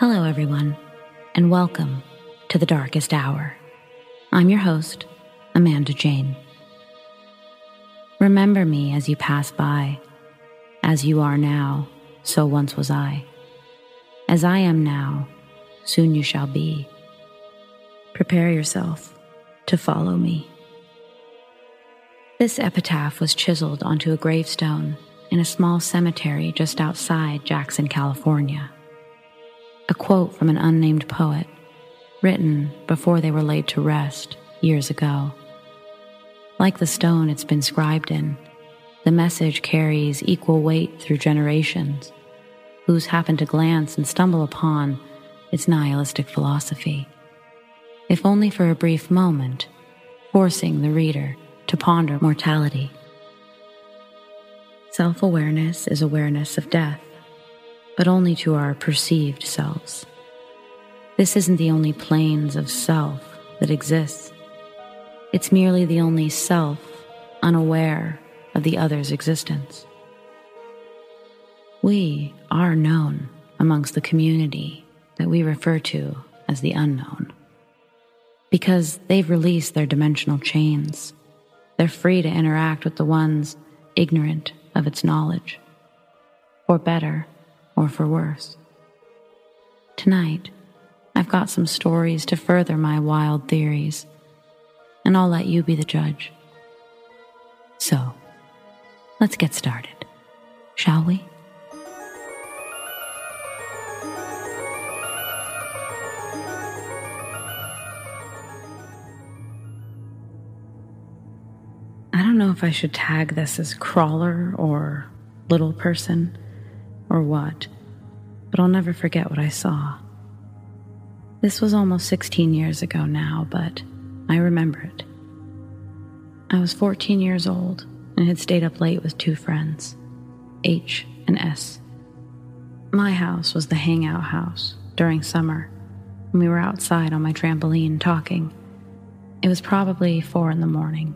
Hello, everyone, and welcome to the darkest hour. I'm your host, Amanda Jane. Remember me as you pass by. As you are now, so once was I. As I am now, soon you shall be. Prepare yourself to follow me. This epitaph was chiseled onto a gravestone in a small cemetery just outside Jackson, California. A quote from an unnamed poet, written before they were laid to rest years ago. Like the stone it's been scribed in, the message carries equal weight through generations, whose happen to glance and stumble upon its nihilistic philosophy, if only for a brief moment, forcing the reader to ponder mortality. Self awareness is awareness of death, but only to our perceived selves. This isn't the only planes of self that exists. It's merely the only self unaware of the other's existence. We are known amongst the community that we refer to as the unknown because they've released their dimensional chains they're free to interact with the ones ignorant of its knowledge, Or better or for worse. Tonight, I've got some stories to further my wild theories, and I'll let you be the judge. So, let's get started, shall we? I don't know if I should tag this as crawler or little person or what, but I'll never forget what I saw. This was almost 16 years ago now, but I remember it. I was 14 years old and had stayed up late with two friends, H and S. My house was the hangout house during summer, and we were outside on my trampoline talking. It was probably four in the morning.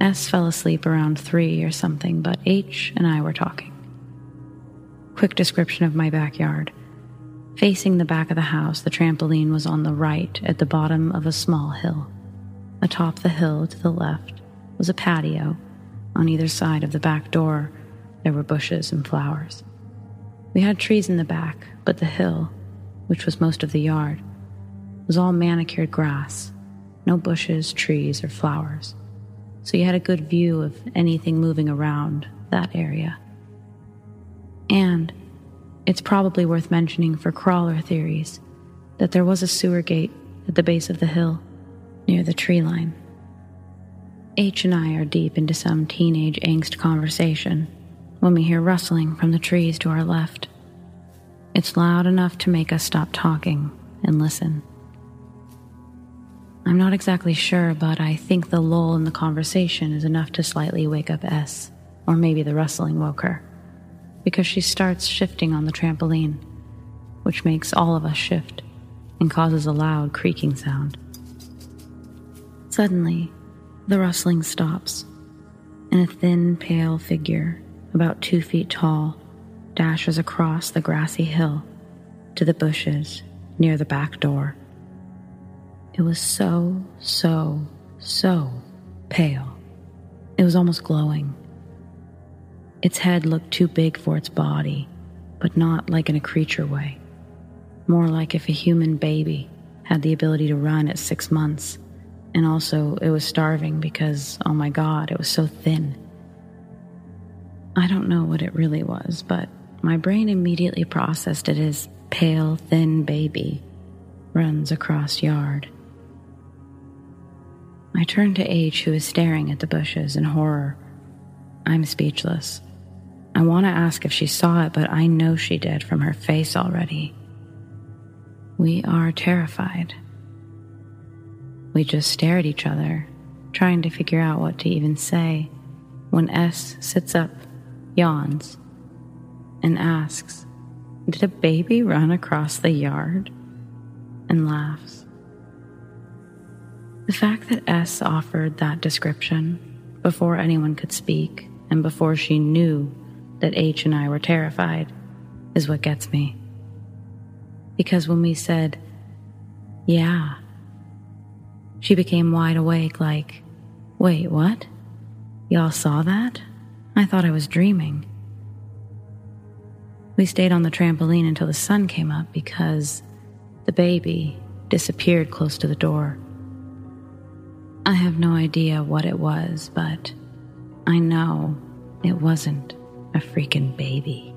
S fell asleep around three or something, but H and I were talking. Quick description of my backyard. Facing the back of the house, the trampoline was on the right at the bottom of a small hill. Atop the hill to the left was a patio. On either side of the back door, there were bushes and flowers. We had trees in the back, but the hill, which was most of the yard, was all manicured grass, no bushes, trees, or flowers so you had a good view of anything moving around that area. And it's probably worth mentioning for crawler theories that there was a sewer gate at the base of the hill near the tree line. H and I are deep into some teenage angst conversation when we hear rustling from the trees to our left. It's loud enough to make us stop talking and listen. I'm not exactly sure, but I think the lull in the conversation is enough to slightly wake up S, or maybe the rustling woke her, because she starts shifting on the trampoline, which makes all of us shift and causes a loud creaking sound. Suddenly, the rustling stops, and a thin, pale figure, about two feet tall, dashes across the grassy hill to the bushes near the back door. It was so, so, so pale. It was almost glowing. Its head looked too big for its body, but not like in a creature way. More like if a human baby had the ability to run at six months, and also it was starving because, oh my god, it was so thin. I don't know what it really was, but my brain immediately processed it as pale, thin baby runs across yard. I turn to H, who is staring at the bushes in horror. I'm speechless. I want to ask if she saw it, but I know she did from her face already. We are terrified. We just stare at each other, trying to figure out what to even say, when S sits up, yawns, and asks, Did a baby run across the yard? and laughs. The fact that S offered that description before anyone could speak and before she knew that H and I were terrified is what gets me. Because when we said, Yeah, she became wide awake, like, Wait, what? Y'all saw that? I thought I was dreaming. We stayed on the trampoline until the sun came up because the baby disappeared close to the door. I have no idea what it was, but I know it wasn't a freaking baby.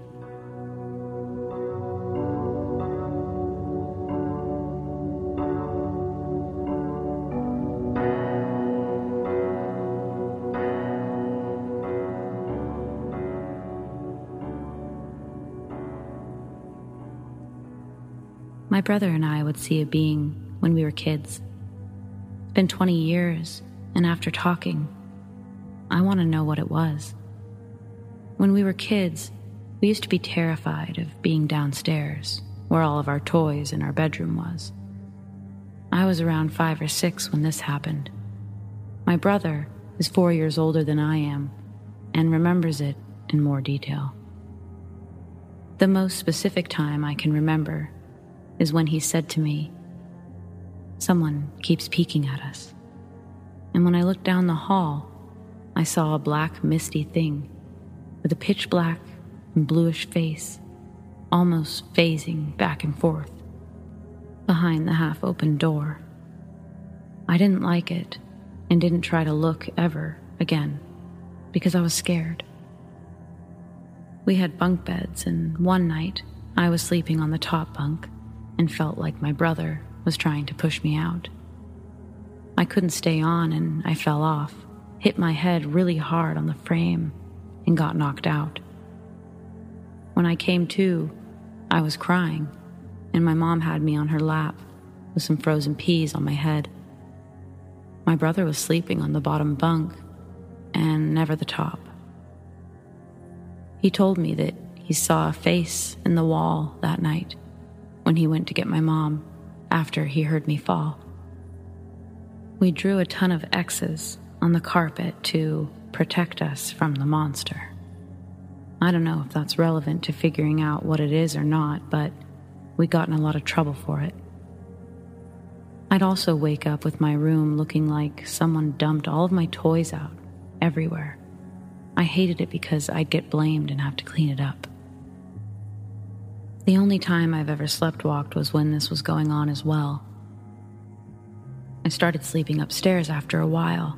My brother and I would see a being when we were kids. It's been 20 years, and after talking, I want to know what it was. When we were kids, we used to be terrified of being downstairs, where all of our toys in our bedroom was. I was around five or six when this happened. My brother is four years older than I am and remembers it in more detail. The most specific time I can remember is when he said to me, Someone keeps peeking at us. And when I looked down the hall, I saw a black, misty thing with a pitch black and bluish face, almost phasing back and forth behind the half open door. I didn't like it and didn't try to look ever again because I was scared. We had bunk beds, and one night I was sleeping on the top bunk and felt like my brother was trying to push me out. I couldn't stay on and I fell off, hit my head really hard on the frame, and got knocked out. When I came to, I was crying, and my mom had me on her lap with some frozen peas on my head. My brother was sleeping on the bottom bunk and never the top. He told me that he saw a face in the wall that night when he went to get my mom after he heard me fall. We drew a ton of X's on the carpet to protect us from the monster. I don't know if that's relevant to figuring out what it is or not, but we got in a lot of trouble for it. I'd also wake up with my room looking like someone dumped all of my toys out everywhere. I hated it because I'd get blamed and have to clean it up. The only time I've ever slept walked was when this was going on as well. I started sleeping upstairs after a while,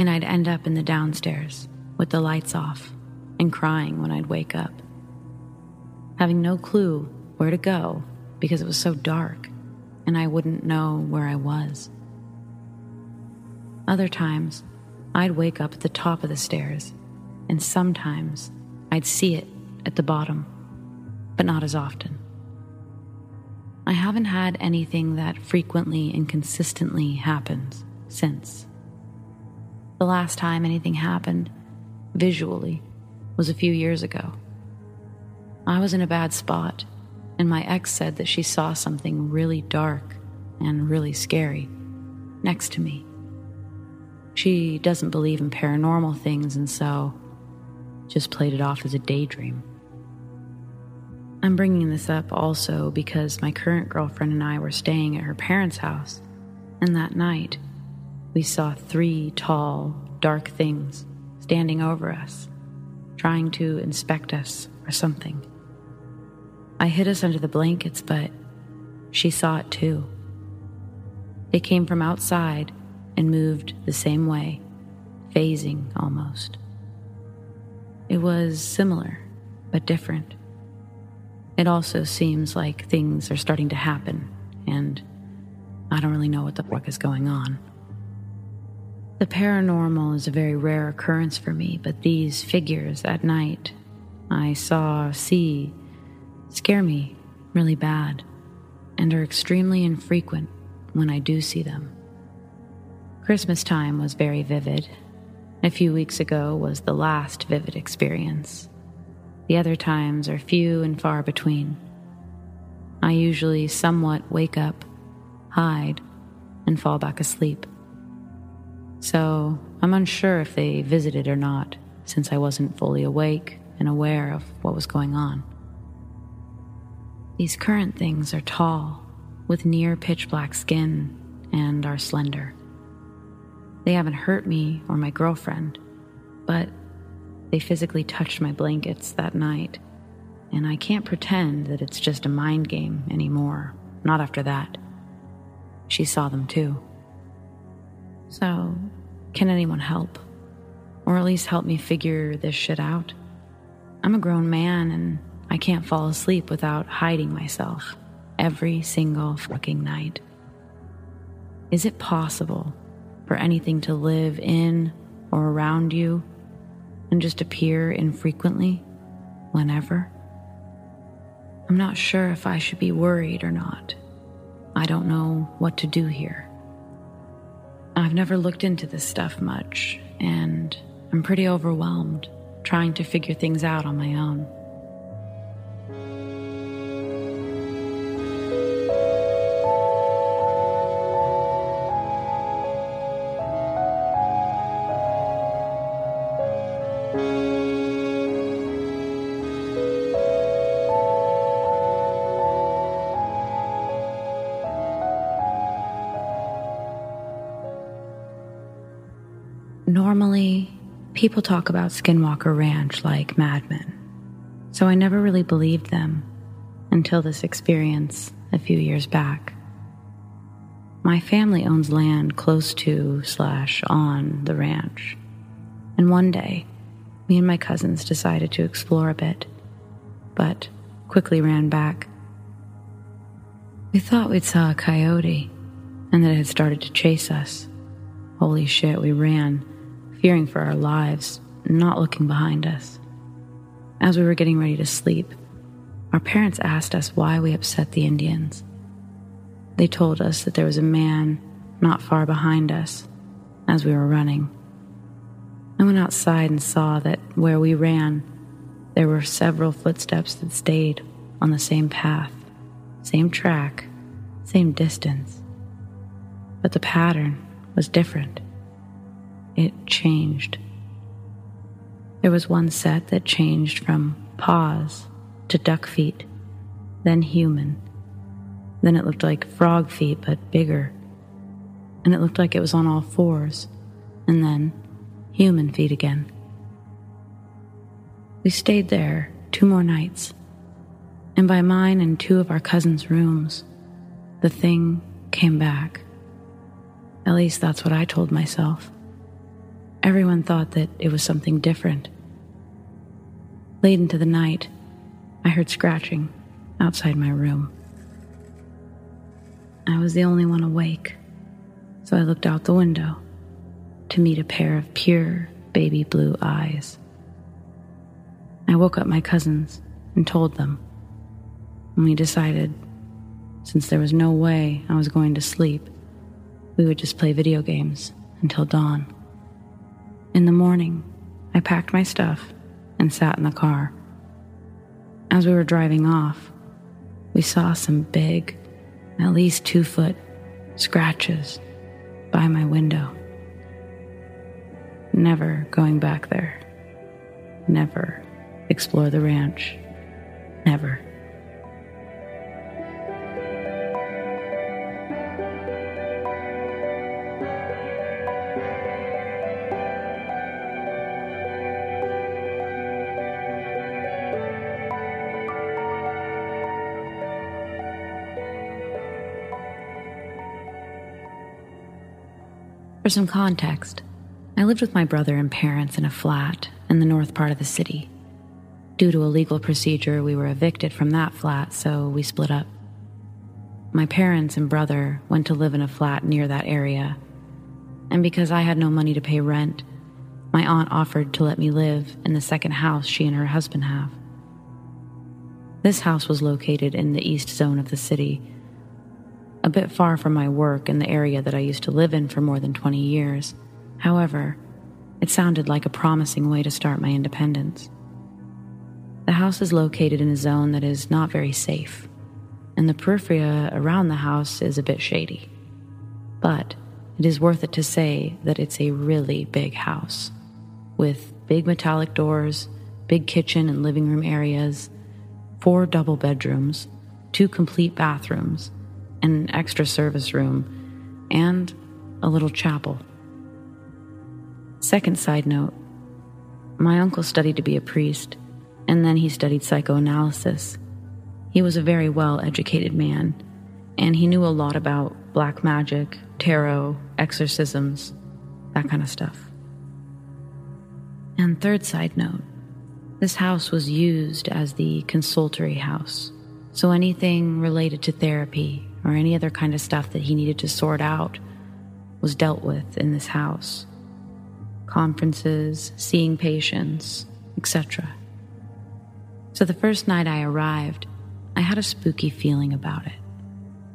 and I'd end up in the downstairs with the lights off and crying when I'd wake up. Having no clue where to go because it was so dark and I wouldn't know where I was. Other times, I'd wake up at the top of the stairs, and sometimes I'd see it at the bottom but not as often. I haven't had anything that frequently and consistently happens since. The last time anything happened, visually, was a few years ago. I was in a bad spot, and my ex said that she saw something really dark and really scary next to me. She doesn't believe in paranormal things, and so just played it off as a daydream. I'm bringing this up also because my current girlfriend and I were staying at her parents' house, and that night we saw three tall, dark things standing over us, trying to inspect us or something. I hid us under the blankets, but she saw it too. They came from outside and moved the same way, phasing almost. It was similar, but different it also seems like things are starting to happen, and I don't really know what the fuck is going on. The paranormal is a very rare occurrence for me, but these figures at night I saw, see, scare me really bad and are extremely infrequent when I do see them. Christmas time was very vivid. A few weeks ago was the last vivid experience. The other times are few and far between. I usually somewhat wake up, hide, and fall back asleep. So I'm unsure if they visited or not, since I wasn't fully awake and aware of what was going on. These current things are tall, with near pitch black skin, and are slender. They haven't hurt me or my girlfriend, but they physically touched my blankets that night, and I can't pretend that it's just a mind game anymore. Not after that. She saw them too. So, can anyone help? Or at least help me figure this shit out? I'm a grown man and I can't fall asleep without hiding myself every single fucking night. Is it possible for anything to live in or around you and just appear infrequently, whenever? I'm not sure if I should be worried or not. I don't know what to do here. I've never looked into this stuff much, and I'm pretty overwhelmed trying to figure things out on my own. People talk about Skinwalker Ranch like madmen, so I never really believed them until this experience a few years back. My family owns land close to slash on the ranch, and one day, me and my cousins decided to explore a bit, but quickly ran back. We thought we'd saw a coyote and that it had started to chase us. Holy shit, we ran fearing for our lives, not looking behind us. As we were getting ready to sleep, our parents asked us why we upset the Indians. They told us that there was a man not far behind us as we were running. I went outside and saw that where we ran, there were several footsteps that stayed on the same path, same track, same distance. But the pattern was different it changed. There was one set that changed from paws to duck feet, then human. Then it looked like frog feet, but bigger. And it looked like it was on all fours, and then human feet again. We stayed there two more nights, and by mine and two of our cousins' rooms, the thing came back. At least that's what I told myself. Everyone thought that it was something different. Late into the night, I heard scratching outside my room. I was the only one awake, so I looked out the window to meet a pair of pure baby blue eyes. I woke up my cousins and told them, and we decided, since there was no way I was going to sleep, we would just play video games until dawn. In the morning, I packed my stuff and sat in the car. As we were driving off, we saw some big, at least two foot, scratches by my window. Never going back there. Never explore the ranch. Never. For some context, I lived with my brother and parents in a flat in the north part of the city. Due to a legal procedure, we were evicted from that flat, so we split up. My parents and brother went to live in a flat near that area, and because I had no money to pay rent, my aunt offered to let me live in the second house she and her husband have. This house was located in the east zone of the city a bit far from my work in the area that I used to live in for more than 20 years. However, it sounded like a promising way to start my independence. The house is located in a zone that is not very safe, and the periphery around the house is a bit shady. But it is worth it to say that it's a really big house, with big metallic doors, big kitchen and living room areas, four double bedrooms, two complete bathrooms, an extra service room, and a little chapel. Second side note my uncle studied to be a priest, and then he studied psychoanalysis. He was a very well educated man, and he knew a lot about black magic, tarot, exorcisms, that kind of stuff. And third side note this house was used as the consultory house. So anything related to therapy or any other kind of stuff that he needed to sort out was dealt with in this house conferences, seeing patients, etc. So the first night I arrived, I had a spooky feeling about it.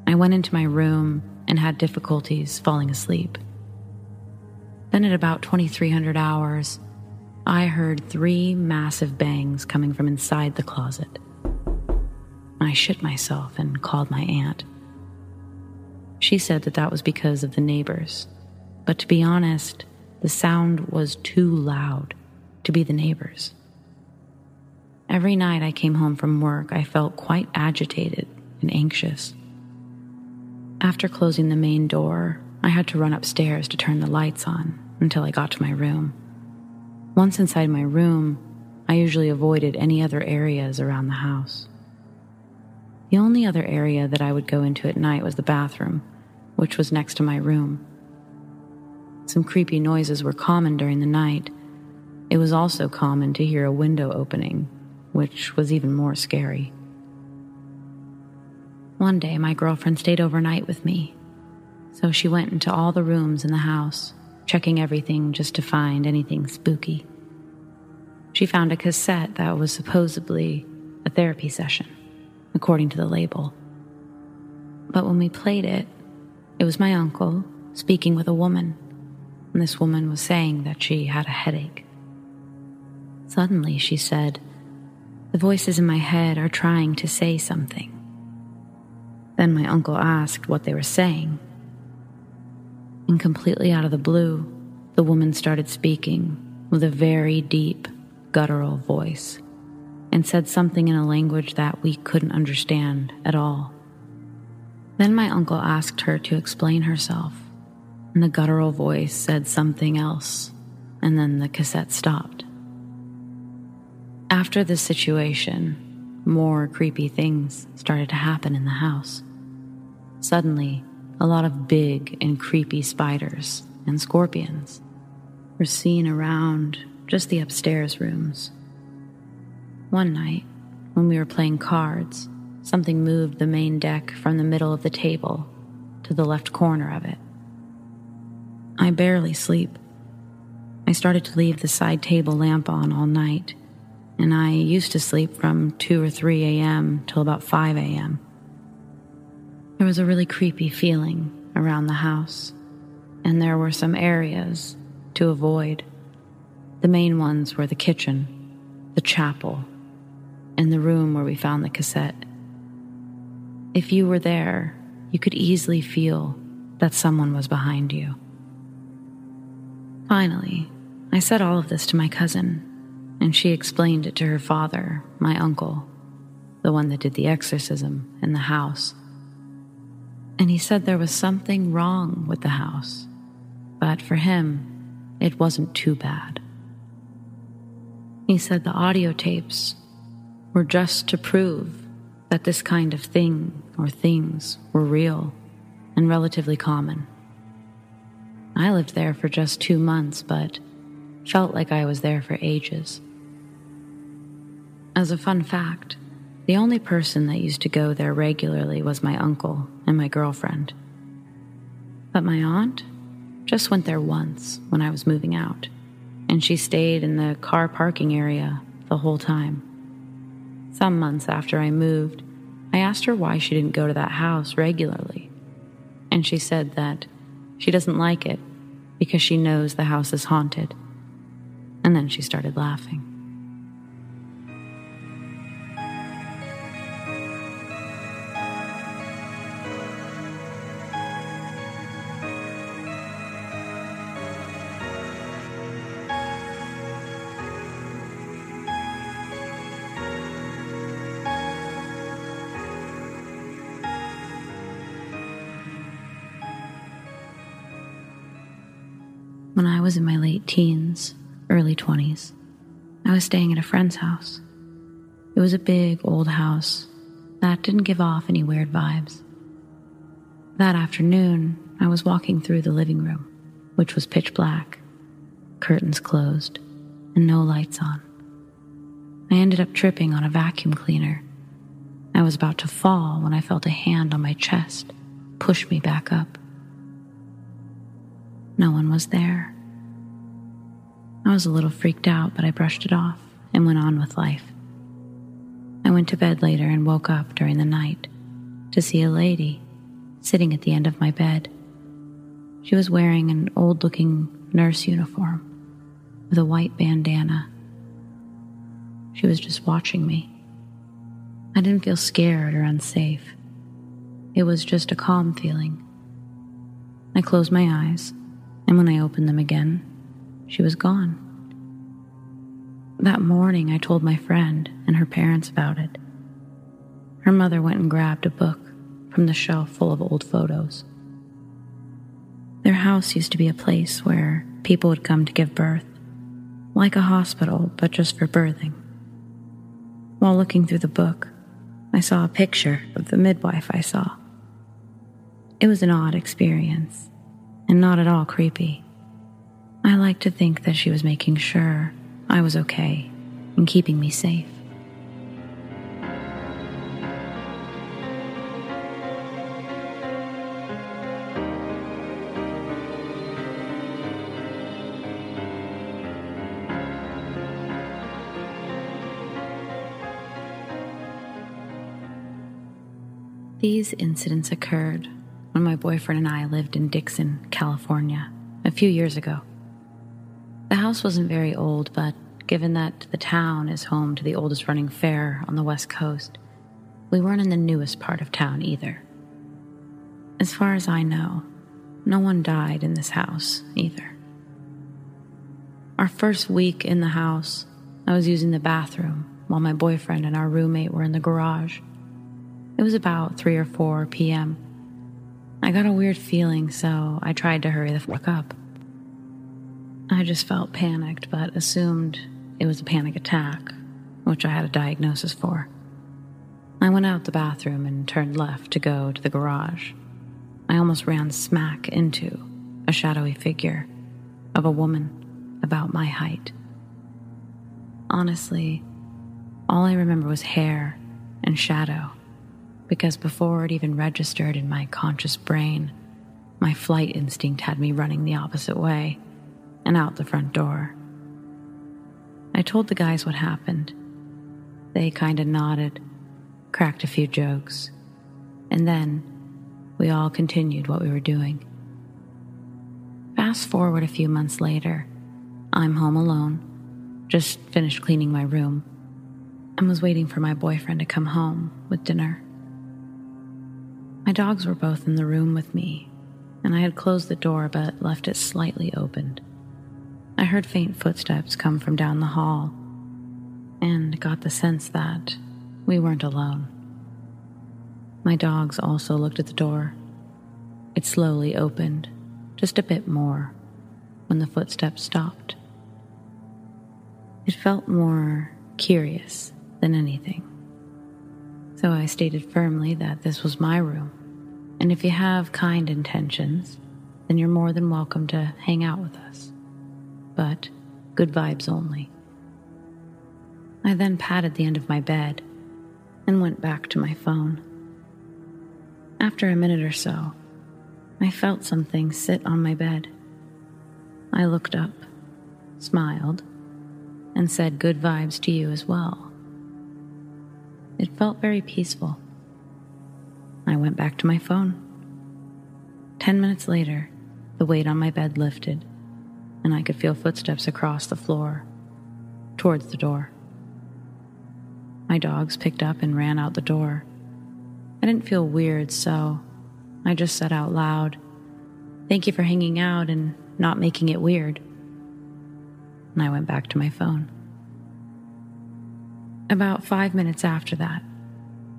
I went into my room and had difficulties falling asleep. Then, at about 2300 hours, I heard three massive bangs coming from inside the closet. I shit myself and called my aunt. She said that that was because of the neighbors, but to be honest, the sound was too loud to be the neighbors. Every night I came home from work, I felt quite agitated and anxious. After closing the main door, I had to run upstairs to turn the lights on until I got to my room. Once inside my room, I usually avoided any other areas around the house. The only other area that I would go into at night was the bathroom, which was next to my room. Some creepy noises were common during the night. It was also common to hear a window opening, which was even more scary. One day, my girlfriend stayed overnight with me, so she went into all the rooms in the house checking everything just to find anything spooky. She found a cassette that was supposedly a therapy session, according to the label. But when we played it, it was my uncle speaking with a woman, and this woman was saying that she had a headache. Suddenly, she said, The voices in my head are trying to say something. Then my uncle asked what they were saying, and completely out of the blue, the woman started speaking with a very deep, guttural voice and said something in a language that we couldn't understand at all. Then my uncle asked her to explain herself, and the guttural voice said something else, and then the cassette stopped. After this situation, more creepy things started to happen in the house. Suddenly, a lot of big and creepy spiders and scorpions were seen around just the upstairs rooms. One night, when we were playing cards, something moved the main deck from the middle of the table to the left corner of it. I barely sleep. I started to leave the side table lamp on all night, and I used to sleep from 2 or 3 a.m. till about 5 a.m. There was a really creepy feeling around the house, and there were some areas to avoid. The main ones were the kitchen, the chapel, and the room where we found the cassette. If you were there, you could easily feel that someone was behind you. Finally, I said all of this to my cousin, and she explained it to her father, my uncle, the one that did the exorcism in the house and he said there was something wrong with the house, but for him, it wasn't too bad. He said the audio tapes were just to prove that this kind of thing or things were real and relatively common. I lived there for just two months, but felt like I was there for ages. As a fun fact, the only person that used to go there regularly was my uncle and my girlfriend. But my aunt just went there once when I was moving out, and she stayed in the car parking area the whole time. Some months after I moved, I asked her why she didn't go to that house regularly, and she said that she doesn't like it because she knows the house is haunted. And then she started laughing. Was in my late teens, early 20s, I was staying at a friend's house. It was a big old house that didn't give off any weird vibes. That afternoon, I was walking through the living room, which was pitch black, curtains closed, and no lights on. I ended up tripping on a vacuum cleaner. I was about to fall when I felt a hand on my chest push me back up. No one was there. I was a little freaked out, but I brushed it off and went on with life. I went to bed later and woke up during the night to see a lady sitting at the end of my bed. She was wearing an old looking nurse uniform with a white bandana. She was just watching me. I didn't feel scared or unsafe. It was just a calm feeling. I closed my eyes, and when I opened them again, she was gone. That morning, I told my friend and her parents about it. Her mother went and grabbed a book from the shelf full of old photos. Their house used to be a place where people would come to give birth, like a hospital, but just for birthing. While looking through the book, I saw a picture of the midwife I saw. It was an odd experience, and not at all creepy. I like to think that she was making sure I was okay and keeping me safe. These incidents occurred when my boyfriend and I lived in Dixon, California, a few years ago. The house wasn't very old, but given that the town is home to the oldest running fair on the West Coast, we weren't in the newest part of town either. As far as I know, no one died in this house either. Our first week in the house, I was using the bathroom while my boyfriend and our roommate were in the garage. It was about 3 or 4 p.m. I got a weird feeling, so I tried to hurry the fuck up. I just felt panicked, but assumed it was a panic attack, which I had a diagnosis for. I went out the bathroom and turned left to go to the garage. I almost ran smack into a shadowy figure of a woman about my height. Honestly, all I remember was hair and shadow because before it even registered in my conscious brain, my flight instinct had me running the opposite way and out the front door. I told the guys what happened. They kind of nodded, cracked a few jokes, and then we all continued what we were doing. Fast forward a few months later, I'm home alone, just finished cleaning my room, and was waiting for my boyfriend to come home with dinner. My dogs were both in the room with me, and I had closed the door but left it slightly opened. I heard faint footsteps come from down the hall and got the sense that we weren't alone. My dogs also looked at the door. It slowly opened, just a bit more, when the footsteps stopped. It felt more curious than anything so I stated firmly that this was my room, and if you have kind intentions, then you're more than welcome to hang out with us. But good vibes only. I then patted the end of my bed and went back to my phone. After a minute or so, I felt something sit on my bed. I looked up, smiled, and said good vibes to you as well. It felt very peaceful. I went back to my phone. Ten minutes later, the weight on my bed lifted, and I could feel footsteps across the floor, towards the door. My dogs picked up and ran out the door. I didn't feel weird, so I just said out loud, Thank you for hanging out and not making it weird. And I went back to my phone. About five minutes after that,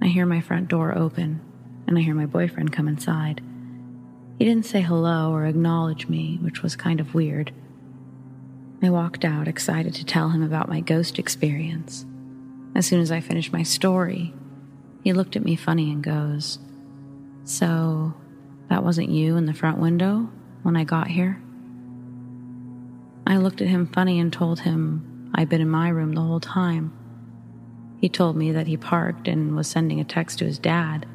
I hear my front door open and I hear my boyfriend come inside. He didn't say hello or acknowledge me, which was kind of weird, I walked out excited to tell him about my ghost experience. As soon as I finished my story, he looked at me funny and goes, So, that wasn't you in the front window when I got here? I looked at him funny and told him I'd been in my room the whole time. He told me that he parked and was sending a text to his dad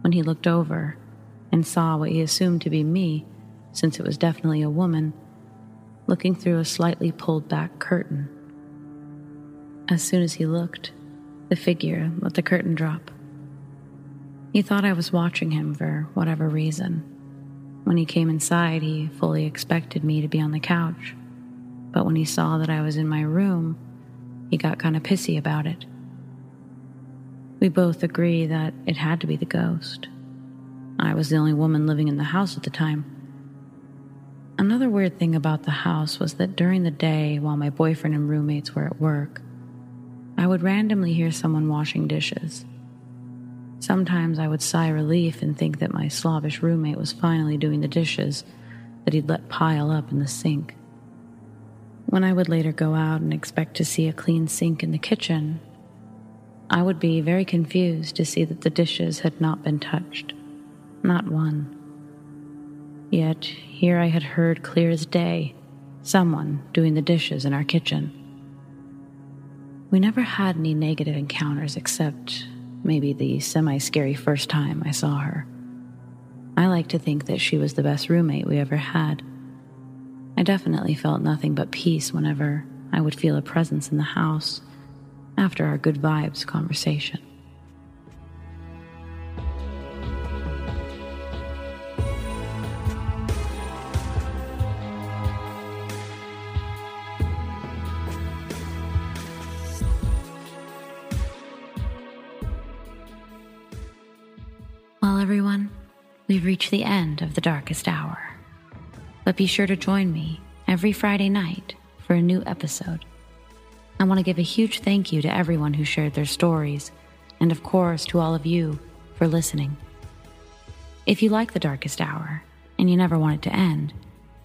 when he looked over and saw what he assumed to be me, since it was definitely a woman, looking through a slightly pulled back curtain. As soon as he looked, the figure let the curtain drop. He thought I was watching him for whatever reason. When he came inside, he fully expected me to be on the couch but when he saw that I was in my room, he got kind of pissy about it. We both agree that it had to be the ghost. I was the only woman living in the house at the time. Another weird thing about the house was that during the day, while my boyfriend and roommates were at work, I would randomly hear someone washing dishes. Sometimes I would sigh relief and think that my slobbish roommate was finally doing the dishes that he'd let pile up in the sink. When I would later go out and expect to see a clean sink in the kitchen, I would be very confused to see that the dishes had not been touched. Not one. Yet here I had heard clear as day someone doing the dishes in our kitchen. We never had any negative encounters except maybe the semi scary first time I saw her. I like to think that she was the best roommate we ever had. I definitely felt nothing but peace whenever I would feel a presence in the house after our good vibes conversation. Darkest hour but be sure to join me every Friday night for a new episode. I want to give a huge thank you to everyone who shared their stories, and of course to all of you for listening. If you like The Darkest Hour and you never want it to end,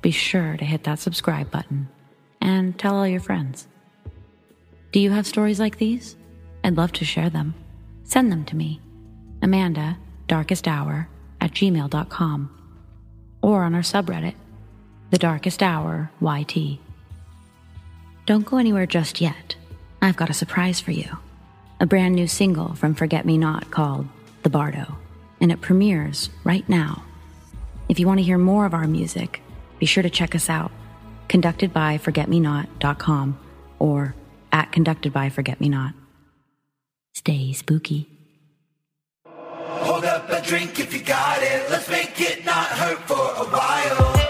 be sure to hit that subscribe button and tell all your friends. Do you have stories like these? I'd love to share them. Send them to me, Amanda, darkest hour at gmail.com, or on our subreddit, the Darkest Hour YT. Don't go anywhere just yet. I've got a surprise for you. A brand new single from Forget Me Not called The Bardo, and it premieres right now. If you want to hear more of our music, be sure to check us out. Conducted by forgetmenot.com or at conducted by forgetmenot. Stay spooky. Hold up a drink if you got it. Let's make it not hurt for a while.